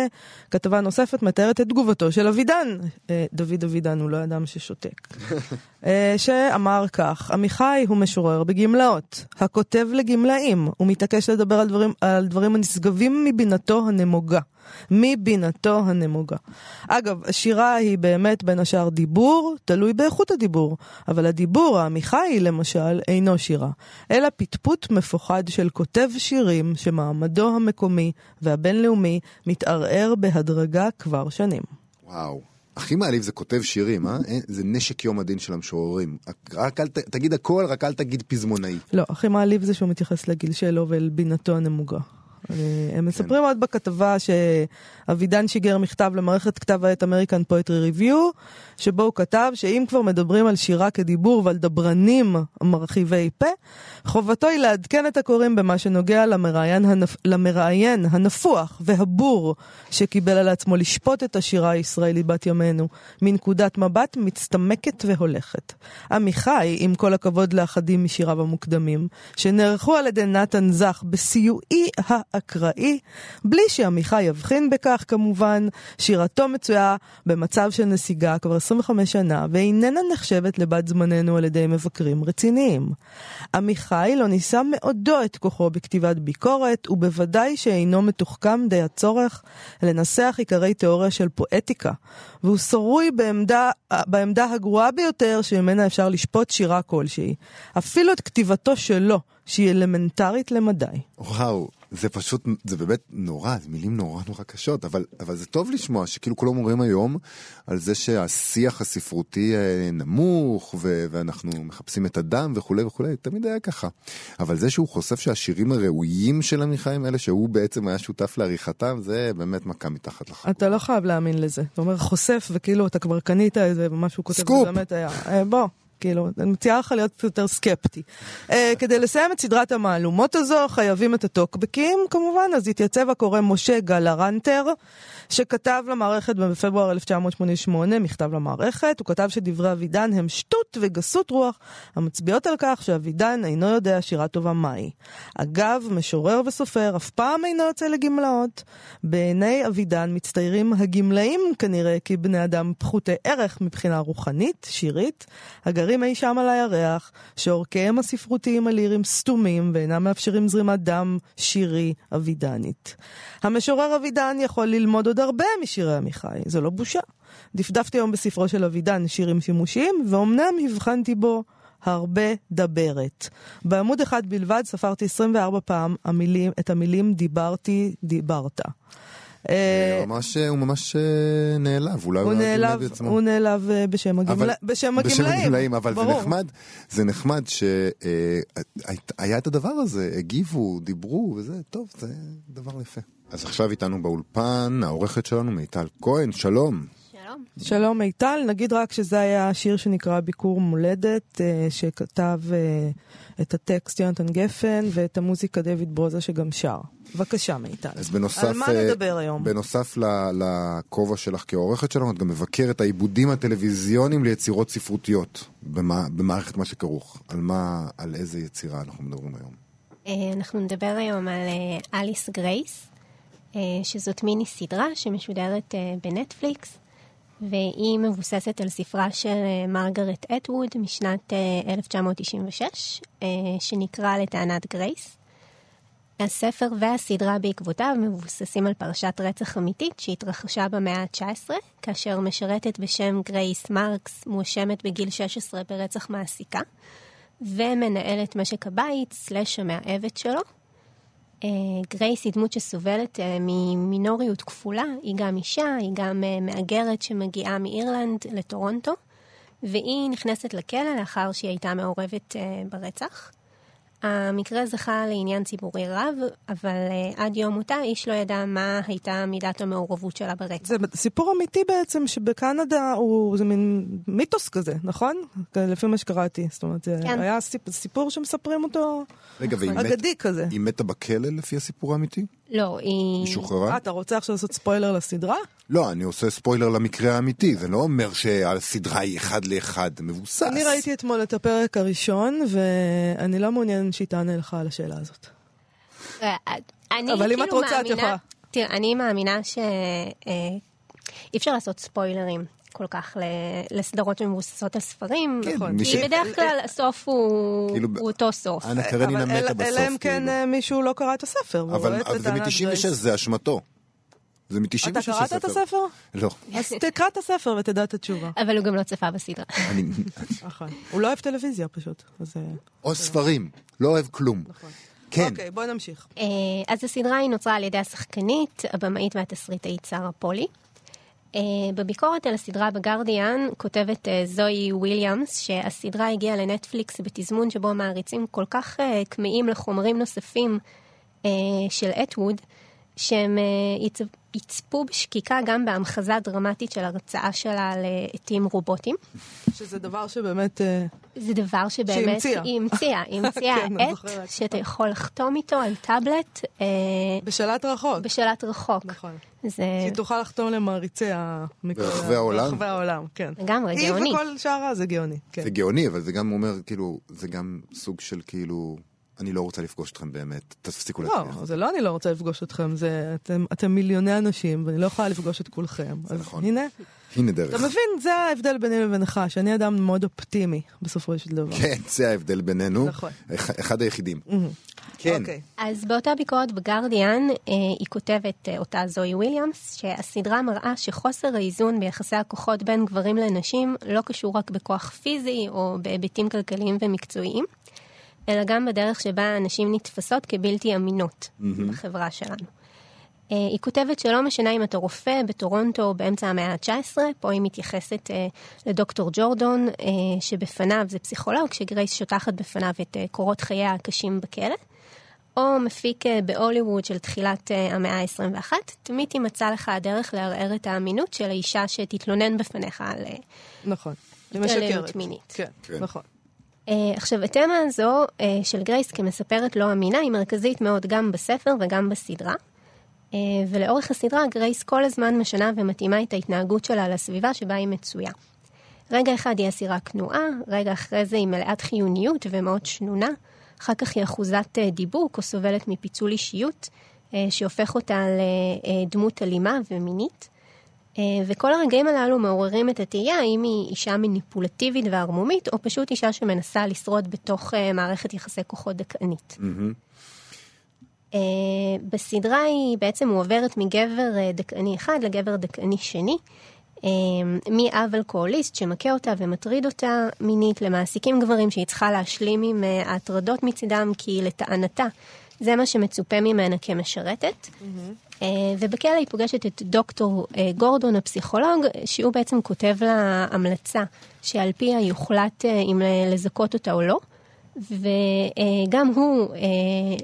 כתבה נוספת מתארת את תגובתו של אבידן. Uh, דוד אבידן הוא לא אדם ששותק. <laughs> uh, שאמר כך, עמיחי הוא משורר בגמלאות, הכותב לגמלאים, הוא מתעקש לדבר על דברים, על דברים הנשגבים מבינתו הנמוגה. מבינתו הנמוגה. אגב, השירה היא באמת בין השאר דיבור, תלוי באיכות הדיבור, אבל הדיבור העמיחי למשל אינו שירה, אלא פטפוט מפוחד של כותב שירים שמעמדו המקומי והבינלאומי מתערער בהדרגה כבר שנים. וואו. הכי מעליב זה כותב שירים, אה? זה נשק יום הדין של המשוררים. רק אל ת, תגיד הכל, רק אל תגיד פזמונאי. לא, הכי מעליב זה שהוא מתייחס לגיל שלו ואל בינתו הנמוגה. אה, הם מספרים עוד בכתבה שאבידן שיגר מכתב למערכת כתב העת אמריקן פואטרי ריוויו, שבו הוא כתב שאם כבר מדברים על שירה כדיבור ועל דברנים מרחיבי פה, חובתו היא לעדכן את הקוראים במה שנוגע למראיין, הנפ... למראיין הנפוח והבור שקיבל על עצמו לשפוט את השירה הישראלית בת ימינו, מנקודת מבט מצטמקת והולכת. עמיחי, עם כל הכבוד לאחדים משיריו המוקדמים, שנערכו על ידי נתן זך בסיועי האקראי, בלי שעמיחי יבחין בכך כמובן, שירתו מצויה במצב של נסיגה כבר 25 שנה, ואיננה נחשבת לבת זמננו על ידי מבקרים רציניים. עמיחי לא ניסה מעודו את כוחו בכתיבת ביקורת, ובוודאי שאינו מתוחכם די הצורך לנסח עיקרי תיאוריה של פואטיקה, והוא שרוי בעמדה, בעמדה הגרועה ביותר שממנה אפשר לשפוט שירה כלשהי. אפילו את כתיבתו שלו, שהיא אלמנטרית למדי. וואו, זה פשוט, זה באמת נורא, זה מילים נורא נורא קשות, אבל, אבל זה טוב לשמוע שכאילו כולם אומרים היום על זה שהשיח הספרותי אה, נמוך, ו- ואנחנו מחפשים את הדם וכולי וכולי, תמיד היה ככה. אבל זה שהוא חושף שהשירים הראויים של עמיחי הם אלה שהוא בעצם היה שותף לעריכתם, זה באמת מכה מתחת לחגור. אתה לא חייב להאמין לזה. אתה אומר חושף וכאילו אתה כבר קנית איזה משהו כותב, סקופ! באמת היה. אה, בוא. כאילו, אני מציעה לך להיות קצת יותר סקפטי. Uh, כדי לסיים את סדרת המהלומות הזו, חייבים את הטוקבקים, כמובן, אז התייצב הקורא משה גלרנטר, שכתב למערכת בפברואר 1988, מכתב למערכת, הוא כתב שדברי אבידן הם שטות וגסות רוח, המצביעות על כך שאבידן אינו יודע שירה טובה מהי. אגב, משורר וסופר אף פעם אינו יוצא לגמלאות. בעיני אבידן מצטיירים הגמלאים כנראה כבני אדם פחותי ערך מבחינה רוחנית, שירית, הגרים אי שם על הירח, שאורכיהם הספרותיים הליריים סתומים ואינם מאפשרים זרימת דם שירי אבידנית. המשורר אבידן יכול ללמוד עוד הרבה משירי עמיחי, זו לא בושה. דפדפתי היום בספרו של אבידן שירים שימושיים, ואומנם הבחנתי בו הרבה דברת. בעמוד אחד בלבד ספרתי 24 פעם המילים, את המילים דיברתי, דיברת. אה, ממש, הוא ממש אה, נעלב, אולי הוא נעלב, הוא נעלב אה, בשם, הגמלאים. בשם הגמלאים, אבל. זה נחמד, זה נחמד שהיה את הדבר הזה, הגיבו, דיברו, וזה, טוב, זה דבר יפה. אז עכשיו איתנו באולפן, העורכת שלנו מיטל כהן, שלום. שלום. שלום מיטל, נגיד רק שזה היה שיר שנקרא ביקור מולדת, שכתב את הטקסט יונתן גפן ואת המוזיקה דויד ברוזה שגם שר. בבקשה מיטל. אז בנוסף, על מה נדבר היום? בנוסף לכובע שלך כעורכת שלנו, את גם מבקרת העיבודים הטלוויזיוניים ליצירות ספרותיות במה, במערכת מה שכרוך. על מה, על איזה יצירה אנחנו מדברים היום? אנחנו נדבר היום על Alias Grace, שזאת מיני סדרה שמשודרת בנטפליקס, והיא מבוססת על ספרה של מרגרט אטווד משנת 1996, שנקרא לטענת גרייס. הספר והסדרה בעקבותיו מבוססים על פרשת רצח אמיתית שהתרחשה במאה ה-19, כאשר משרתת בשם גרייס מרקס מואשמת בגיל 16 ברצח מעסיקה, ומנהלת משק הבית סלש המאהבת שלו. גרייס היא דמות שסובלת ממינוריות כפולה, היא גם אישה, היא גם מהגרת שמגיעה מאירלנד לטורונטו, והיא נכנסת לכלא לאחר שהיא הייתה מעורבת ברצח. המקרה זכה לעניין ציבורי רב, אבל uh, עד יום מותה איש לא ידע מה הייתה מידת המעורבות שלה ברצח. זה סיפור אמיתי בעצם, שבקנדה הוא, זה מין מיתוס כזה, נכון? לפי מה שקראתי. זאת אומרת, זה כן. היה סיפ, סיפור שמספרים אותו רגע, אגדי מת, כזה. היא מתה בכלא לפי הסיפור האמיתי? לא, היא... היא שוחררה? אה, אתה רוצה עכשיו לעשות ספוילר לסדרה? לא, אני עושה ספוילר למקרה האמיתי, זה לא אומר שהסדרה היא אחד לאחד מבוסס. אני ראיתי אתמול את הפרק הראשון, ואני לא מעוניין שהיא תענה לך על השאלה הזאת. אה, אני אבל אם כאילו את רוצה, את יכולה. תראה, אני מאמינה שאי אפשר לעשות ספוילרים. כל כך לסדרות שמבוססות על ספרים, כן, נכון. כי ש- בדרך כלל הסוף הוא כאילו, הוא אותו סוף. אנה קרנינה אבל מתה אלא- בסוף. אלא אם כן כאילו. אה, מישהו לא קרא את הספר. רואה אבל את אבל זה לטענת מ-96, גרייס. זה אשמתו. זה מ-96 הספר. אתה קראת את הספר? לא. אז תקרא את הספר ותדע את התשובה. אבל הוא גם לא צפה בסדרה. אני... נכון. הוא לא אוהב טלוויזיה פשוט. אז... אה, או ספרים, לא אוהב כלום. נכון. כן. אוקיי, בואי נמשיך. אה, אז הסדרה היא נוצרה על ידי השחקנית, הבמאית והתסריטאית שרה פולי. אה, בביקורת על הסדרה בגרדיאן כותבת אה, זוהי וויליאמס שהסדרה הגיעה לנטפליקס בתזמון שבו מעריצים כל כך כמהים לחומרים נוספים של אטווד, שהם יצפו בשקיקה גם בהמחזה דרמטית של הרצאה שלה לעתים רובוטים. שזה דבר שבאמת... אה, זה דבר שבאמת... שהמציאה. היא המציאה. היא <laughs> המציאה כן, עט. שאתה יכול לחתום איתו על טאבלט אה, בשלט רחוק. בשלט רחוק. נכון. זה שהיא תוכל לחתום למעריצי המקרה. ברחבי העולם? ברחבי העולם, כן. לגמרי היא גאוני. וכל שאר זה גאוני, כן. זה גאוני, אבל זה גם אומר, כאילו, זה גם סוג של כאילו, אני לא רוצה לפגוש אתכם באמת, תפסיקו לא, להצליח. זה לא אני לא רוצה לפגוש אתכם, זה אתם, אתם מיליוני אנשים, ואני לא יכולה לפגוש את כולכם. אז נכון. הנה, הנה דרך. אתה מבין, זה ההבדל ביני לבינך, שאני אדם מאוד אופטימי, בסופו של דבר. כן, זה ההבדל בינינו. נכון. אח- אחד היחידים. כן. אוקיי. אז באותה ביקורת בגרדיאן, אה, היא כותבת, אה, אותה זוהי וויליאמס, שהסדרה מראה שחוסר האיזון ביחסי הכוחות בין גברים לנשים לא קשור רק בכוח פיזי או בהיבטים כלכליים ומקצועיים, אלא גם בדרך שבה הנשים נתפסות כבלתי אמינות בחברה שלנו. אה, היא כותבת שלא משנה אם אתה רופא בטורונטו באמצע המאה ה-19, פה היא מתייחסת אה, לדוקטור ג'ורדון, אה, שבפניו זה פסיכולוג, שגרייס שוטחת בפניו את קורות חייה הקשים בכלא, או מפיק בהוליווד של תחילת אה, המאה ה-21, תמיד תימצא לך הדרך לערער את האמינות של האישה שתתלונן בפניך על... נכון. היא התעללות משקרת. מינית. כן, כן. נכון. אה, עכשיו, התמה הזו אה, של גרייס כמספרת לא אמינה היא מרכזית מאוד גם בספר וגם בסדרה. אה, ולאורך הסדרה גרייס כל הזמן משנה ומתאימה את ההתנהגות שלה לסביבה שבה היא מצויה. רגע אחד היא אסירה כנועה, רגע אחרי זה היא מלאת חיוניות ומאוד שנונה, אחר כך היא אחוזת דיבוק או סובלת מפיצול אישיות, שהופך אותה לדמות אלימה ומינית. אה, וכל הרגעים הללו מעוררים את התהייה האם היא אישה מניפולטיבית וערמומית, או פשוט אישה שמנסה לשרוד בתוך אה, מערכת יחסי כוחות דכאנית. אה, בסדרה היא בעצם מועברת מגבר דכאני אחד לגבר דכאני שני. מאב אלכוהוליסט שמכה אותה ומטריד אותה מינית למעסיקים גברים שהיא צריכה להשלים עם ההטרדות מצידם כי לטענתה זה מה שמצופה ממנה כמשרתת. אה, ובכלא היא פוגשת את דוקטור אה, גורדון הפסיכולוג, שהוא בעצם כותב לה המלצה שעל פיה יוחלט אה, אם לזכות אותה או לא. וגם הוא אה,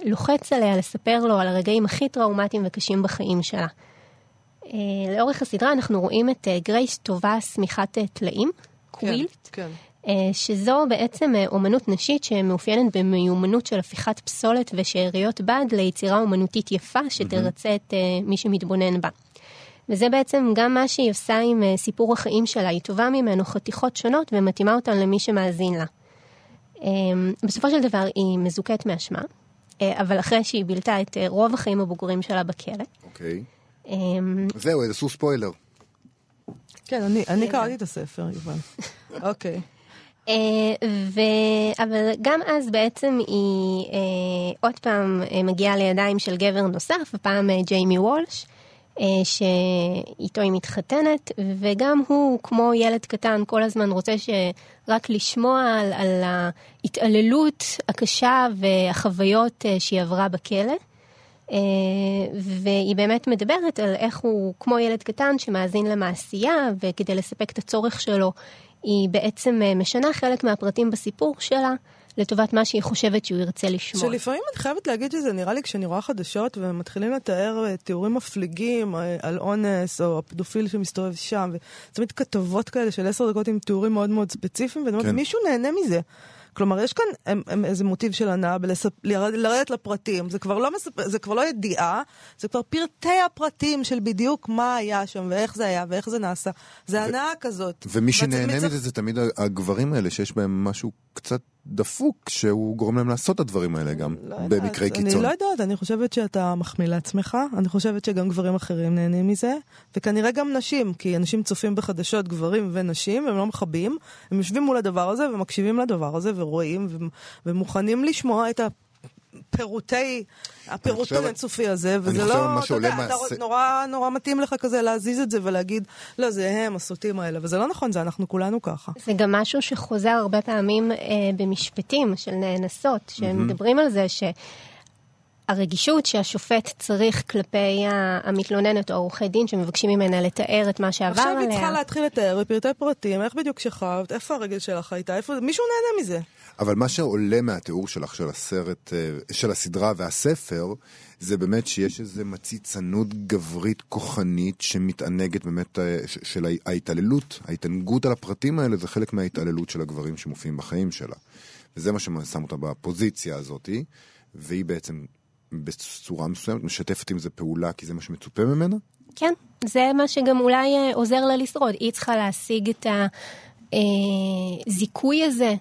לוחץ עליה לספר לו על הרגעים הכי טראומטיים וקשים בחיים שלה. אה, לאורך הסדרה אנחנו רואים את אה, גרייס טובה שמיכת אה, טלאים, קווילט, כן. אה, שזו בעצם אה, אומנות נשית שמאופיינת במיומנות של הפיכת פסולת ושאריות בד ליצירה אומנותית יפה שתרצה את אה, מי שמתבונן בה. וזה בעצם גם מה שהיא עושה עם אה, סיפור החיים שלה, היא טובה ממנו חתיכות שונות ומתאימה אותן למי שמאזין לה. אה, בסופו של דבר היא מזוכת מאשמה, אה, אבל אחרי שהיא בילתה את אה, רוב החיים הבוגרים שלה בכלא. אוקיי. אה, זהו, עשו ספוילר. כן, אני- אני קראתי את הספר, יובל. <laughs> אוקיי. אה, ו... אבל גם אז בעצם היא אה, עוד פעם אה, מגיעה לידיים של גבר נוסף, הפעם ג'יימי וולש, שאיתו היא מתחתנת, וגם הוא, כמו ילד קטן, כל הזמן רוצה שרק לשמוע על, על ההתעללות הקשה והחוויות שהיא עברה בכלא. והיא באמת מדברת על איך הוא כמו ילד קטן שמאזין למעשייה, וכדי לספק את הצורך שלו, היא בעצם אה, משנה חלק מהפרטים בסיפור שלה לטובת מה שהיא חושבת שהוא ירצה לשמוע. שלפעמים אני חייבת להגיד שזה נראה לי כשאני רואה חדשות ומתחילים לתאר אה, תיאורים מפליגים אה, על אונס או הפדופיל שמסתובב שם, ותמיד כתבות כאלה של עשר דקות עם תיאורים מאוד מאוד ספציפיים, ואני אומרת, כן. מישהו נהנה מזה. כלומר, יש כאן הם, הם, איזה מוטיב של הנאה בלרדת לפרטים, זה כבר, לא מספ... זה כבר לא ידיעה, זה כבר פרטי הפרטים של בדיוק מה היה שם ואיך זה היה ואיך זה נעשה. זה הנאה כזאת. ומי שנהנה מצפ- מזה זה תמיד הגברים האלה, שיש בהם משהו קצת דפוק, שהוא גורם להם לעשות את הדברים האלה גם, לא במקרי קיצון. אני לא יודעת, אני חושבת שאתה מחמיא לעצמך, אני חושבת שגם גברים אחרים נהנים מזה, וכנראה גם נשים, כי אנשים צופים בחדשות, גברים ונשים, והם לא מכבים, הם יושבים מול הדבר הזה ומקשיבים לדבר הזה ורואים ומוכנים לשמוע את הפירוטי, הפירוט חושב- האינסופי הזה, וזה לא, מה אתה יודע, אתה מהס- נורא נורא מתאים לך כזה להזיז את זה ולהגיד, לא, זה הם, הסוטים האלה, וזה לא נכון, זה אנחנו כולנו ככה. זה גם משהו שחוזר הרבה פעמים אה, במשפטים של נאנסות, שמדברים על זה שהרגישות שהשופט צריך כלפי המתלוננת או עורכי דין שמבקשים ממנה לתאר את מה שעבר עכשיו עליה. היא צריכה להתחיל לתאר בפרטי פרטים, איך בדיוק שכבת, איפה הרגל שלך הייתה, איפה, מישהו נהנה מזה. אבל מה שעולה מהתיאור שלך של הסרט, אה, של הסדרה והספר, זה באמת שיש איזו מציצנות גברית כוחנית שמתענגת באמת אה, של הה- ההתעללות, ההתענגות על הפרטים האלה זה חלק מההתעללות של הגברים שמופיעים בחיים שלה. וזה מה ששם אותה בפוזיציה הזאתי, והיא בעצם בצורה מסוימת משתפת עם זה פעולה כי זה מה שמצופה ממנה. כן, זה מה שגם אולי אה, עוזר לה לשרוד. היא צריכה להשיג את הזיכוי הזה.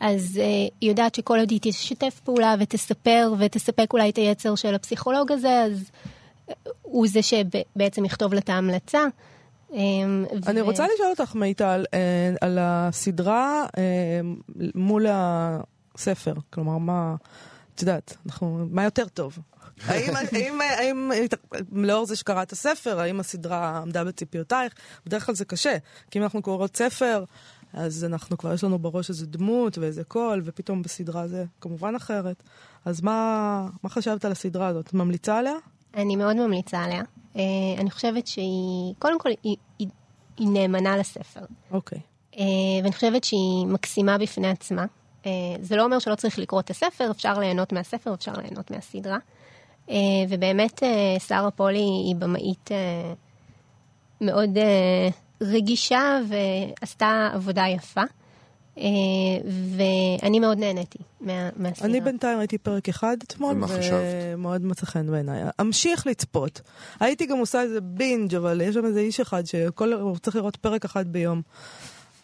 אז אה, היא יודעת שכל עוד היא תשתף פעולה ותספר ותספק אולי את היצר של הפסיכולוג הזה, אז אה, הוא זה שבעצם יכתוב לה את ההמלצה. אה, אני ו- רוצה לשאול אותך, מיטל, אה, על הסדרה אה, מול הספר. כלומר, מה, את יודעת, אנחנו, מה יותר טוב? האם, האם, האם, לאור זה שקראת הספר, האם הסדרה עמדה בציפיותייך? בדרך כלל זה קשה, כי אם אנחנו קוראות ספר, אז אנחנו כבר, יש לנו בראש איזה דמות ואיזה קול, ופתאום בסדרה זה כמובן אחרת. אז מה, מה חשבת על הסדרה הזאת? ממליצה עליה? אני מאוד ממליצה עליה. אה, אני חושבת שהיא, קודם כל, היא, היא, היא נאמנה לספר. אוקיי. אה, ואני חושבת שהיא מקסימה בפני עצמה. אה, זה לא אומר שלא צריך לקרוא את הספר, אפשר ליהנות מהספר, אפשר ליהנות מהסדרה. אה, ובאמת, שרה פולי היא במאית אה, מאוד אה, רגישה ועשתה עבודה יפה. אה, ואני מאוד נהניתי מה, מהסדרה. אני בינתיים ראיתי פרק אחד אתמול? ומאוד מצא חן בעיניי. אמשיך לצפות. הייתי גם עושה איזה בינג', אבל יש שם איזה איש אחד שהוא צריך לראות פרק אחד ביום.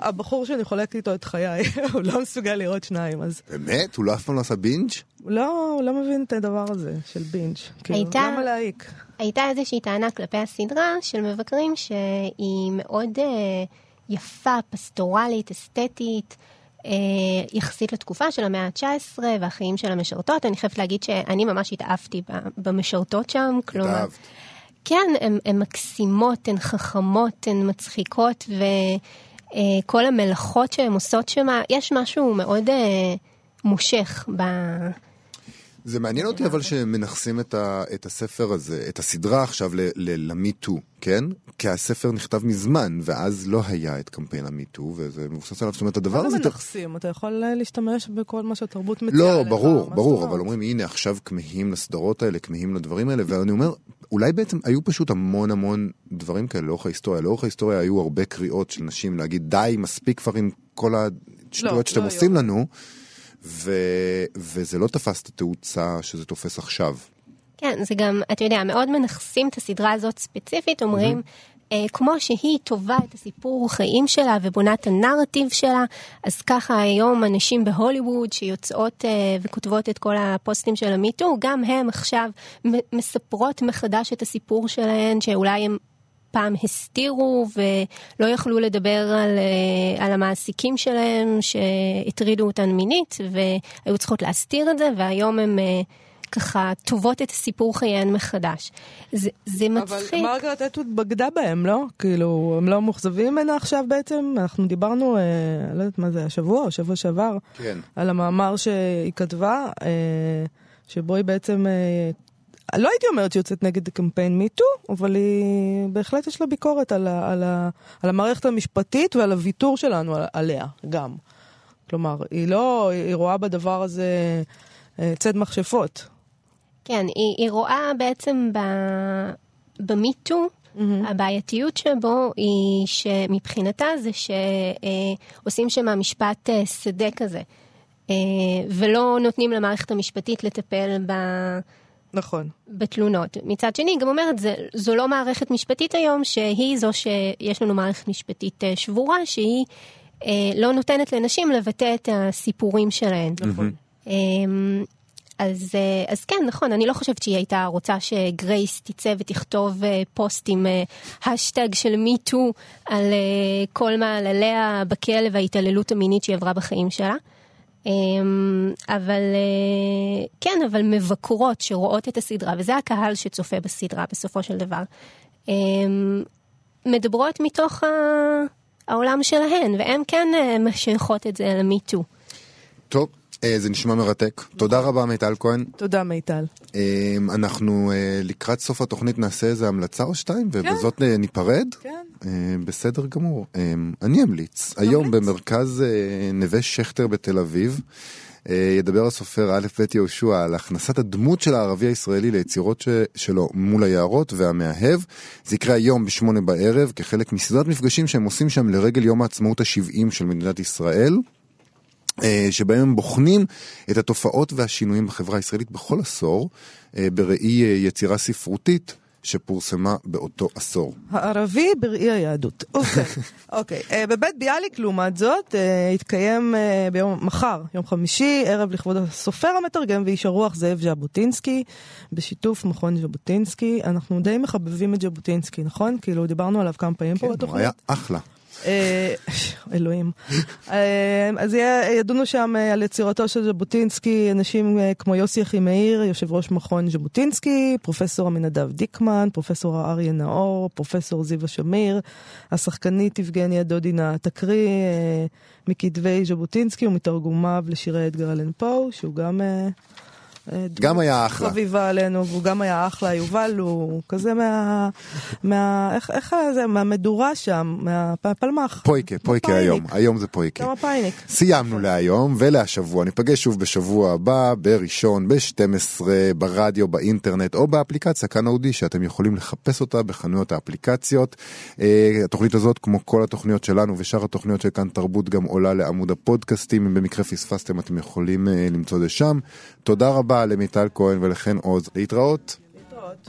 הבחור שאני חולקת איתו את חיי, <laughs> הוא לא מסוגל לראות שניים, אז באמת? הוא לא אף פעם לא עשה בינג'? לא, הוא לא מבין את הדבר הזה של בינג'. כאילו, הייתה- למה להעיק? הייתה איזושהי טענה כלפי הסדרה של מבקרים שהיא מאוד אה, יפה, פסטורלית, אסתטית, אה, יחסית לתקופה של המאה ה-19 והחיים של המשרתות. אני חייבת להגיד שאני ממש התאהבתי במשרתות שם, כלומר... התאהבת. כן, הן מקסימות, הן חכמות, הן מצחיקות, וכל המלאכות שהן עושות שם, יש משהו מאוד אה, מושך ב... זה מעניין אותי אבל שמנכסים את, ה, את הספר הזה, את הסדרה עכשיו ל-MeToo, כן? כי הספר נכתב מזמן, ואז לא היה את קמפיין ה-MeToo, וזה מבוסס עליו, זאת אומרת, הדבר מה הזה... זה מנכסים? אתה יכול אה, להשתמש בכל מה שהתרבות מציעה לא, לך, ברור, מה זאת ברור, אומרת? אבל אומרים, הנה עכשיו כמהים לסדרות האלה, כמהים לדברים האלה, ואני אומר, אולי בעצם היו פשוט המון המון דברים כאלה לאורך ההיסטוריה. לאורך ההיסטוריה היו הרבה קריאות של נשים להגיד, די, מספיק כבר עם כל השטויות לא, שאתם לא עושים היו. לנו, ו... וזה לא תפס את התאוצה שזה תופס עכשיו. כן, זה גם, אתה יודע, מאוד מנכסים את הסדרה הזאת ספציפית, אומרים, אה, כמו שהיא טובה את הסיפור חיים שלה ובונה את הנרטיב שלה, אז ככה היום הנשים בהוליווד שיוצאות אה, וכותבות את כל הפוסטים של המיטו, גם הם עכשיו מספרות מחדש את הסיפור שלהן, שאולי הם... פעם הסתירו ולא יכלו לדבר על, אה, על המעסיקים שלהם שהטרידו אותן מינית והיו צריכות להסתיר את זה והיום הם אה, ככה טובות את סיפור חייהן מחדש. זה, זה מצחיק. אבל מרגרט אטווד בגדה בהם, לא? כאילו, הם לא מאוכזבים ממנה עכשיו בעצם? אנחנו דיברנו, אה, לא יודעת מה זה, השבוע או שבוע שעבר, כן. על המאמר שהיא כתבה, אה, שבו היא בעצם, אה, לא הייתי אומרת שהיא יוצאת נגד קמפיין מיטו, אבל היא, בהחלט יש לה ביקורת על, ה, על, ה, על המערכת המשפטית ועל הוויתור שלנו על, עליה גם. כלומר, היא לא, היא רואה בדבר הזה אה, ציד מכשפות. כן, היא, היא רואה בעצם ב, במיטו, mm-hmm. הבעייתיות שבו היא שמבחינתה זה שעושים שם משפט אה, שדה כזה, אה, ולא נותנים למערכת המשפטית לטפל ב... נכון. בתלונות. מצד שני, היא גם אומרת, זה, זו לא מערכת משפטית היום, שהיא זו שיש לנו מערכת משפטית אה, שבורה, שהיא אה, לא נותנת לנשים לבטא את הסיפורים שלהן. נכון. אה, אז, אה, אז כן, נכון, אני לא חושבת שהיא הייתה רוצה שגרייס תצא ותכתוב אה, פוסט עם אה, האשטאג של MeToo על אה, כל מעלליה בכלא וההתעללות המינית שהיא עברה בחיים שלה. אמ, אבל אה, כן, אבל מבקרות שרואות את הסדרה, וזה הקהל שצופה בסדרה בסופו של דבר, אמ, מדברות מתוך העולם שלהן, והן כן אה, משייכות את זה למיטו. טוב, זה נשמע מרתק. תודה רבה מיטל כהן. תודה מיטל. אנחנו לקראת סוף התוכנית נעשה איזה המלצה או שתיים, כן. ובזאת ניפרד. כן. בסדר גמור. אני אמליץ. היום במרכז נווה שכטר בתל אביב. ידבר הסופר א' ב' יהושע על הכנסת הדמות של הערבי הישראלי ליצירות ש... שלו מול היערות והמאהב. זה יקרה היום בשמונה בערב כחלק מסדרת מפגשים שהם עושים שם לרגל יום העצמאות ה-70 של מדינת ישראל. אה, שבהם הם בוחנים את התופעות והשינויים בחברה הישראלית בכל עשור, אה, בראי אה, יצירה ספרותית. שפורסמה באותו עשור. הערבי בראי היהדות. אוקיי, <laughs> אוקיי. בבית ביאליק, לעומת זאת, יתקיים ביום, מחר, יום חמישי, ערב לכבוד הסופר המתרגם ואיש הרוח זאב ז'בוטינסקי, בשיתוף מכון ז'בוטינסקי. אנחנו די מחבבים את ז'בוטינסקי, נכון? כאילו, דיברנו עליו כמה פעמים כן, פה בתוכנית. כן, הוא היה אחלה. אה, אלוהים. אה, אז ידונו שם אה, על יצירתו של ז'בוטינסקי אנשים כמו יוסי אחימאיר, יושב ראש מכון ז'בוטינסקי, פרופסור עמינדב דיקמן, פרופסור אריה נאור, פרופסור זיווה שמיר, השחקנית יבגניה דודינה תקריא מכתבי ז'בוטינסקי ומתרגומיו לשירי אדגר אלן פו, שהוא גם... גם היה אחלה. חביבה עלינו, והוא גם היה אחלה, יובל הוא כזה מה... מה איך, איך זה? מהמדורה שם, מהפלמ"ח. פויקה, פויקה היום, היום זה פויקה. גם הפייניק. סיימנו להיום ולהשבוע, ניפגש שוב בשבוע הבא, בראשון, ב-12, ברדיו, באינטרנט או באפליקציה כאן אודי, שאתם יכולים לחפש אותה בחנויות האפליקציות. אה, התוכנית הזאת, כמו כל התוכניות שלנו ושאר התוכניות של כאן תרבות, גם עולה לעמוד הפודקאסטים, אם במקרה פספסתם אתם יכולים אה, למצוא את זה שם. תודה רבה. רבה למיטל כהן ולחן עוז. להתראות. להתראות.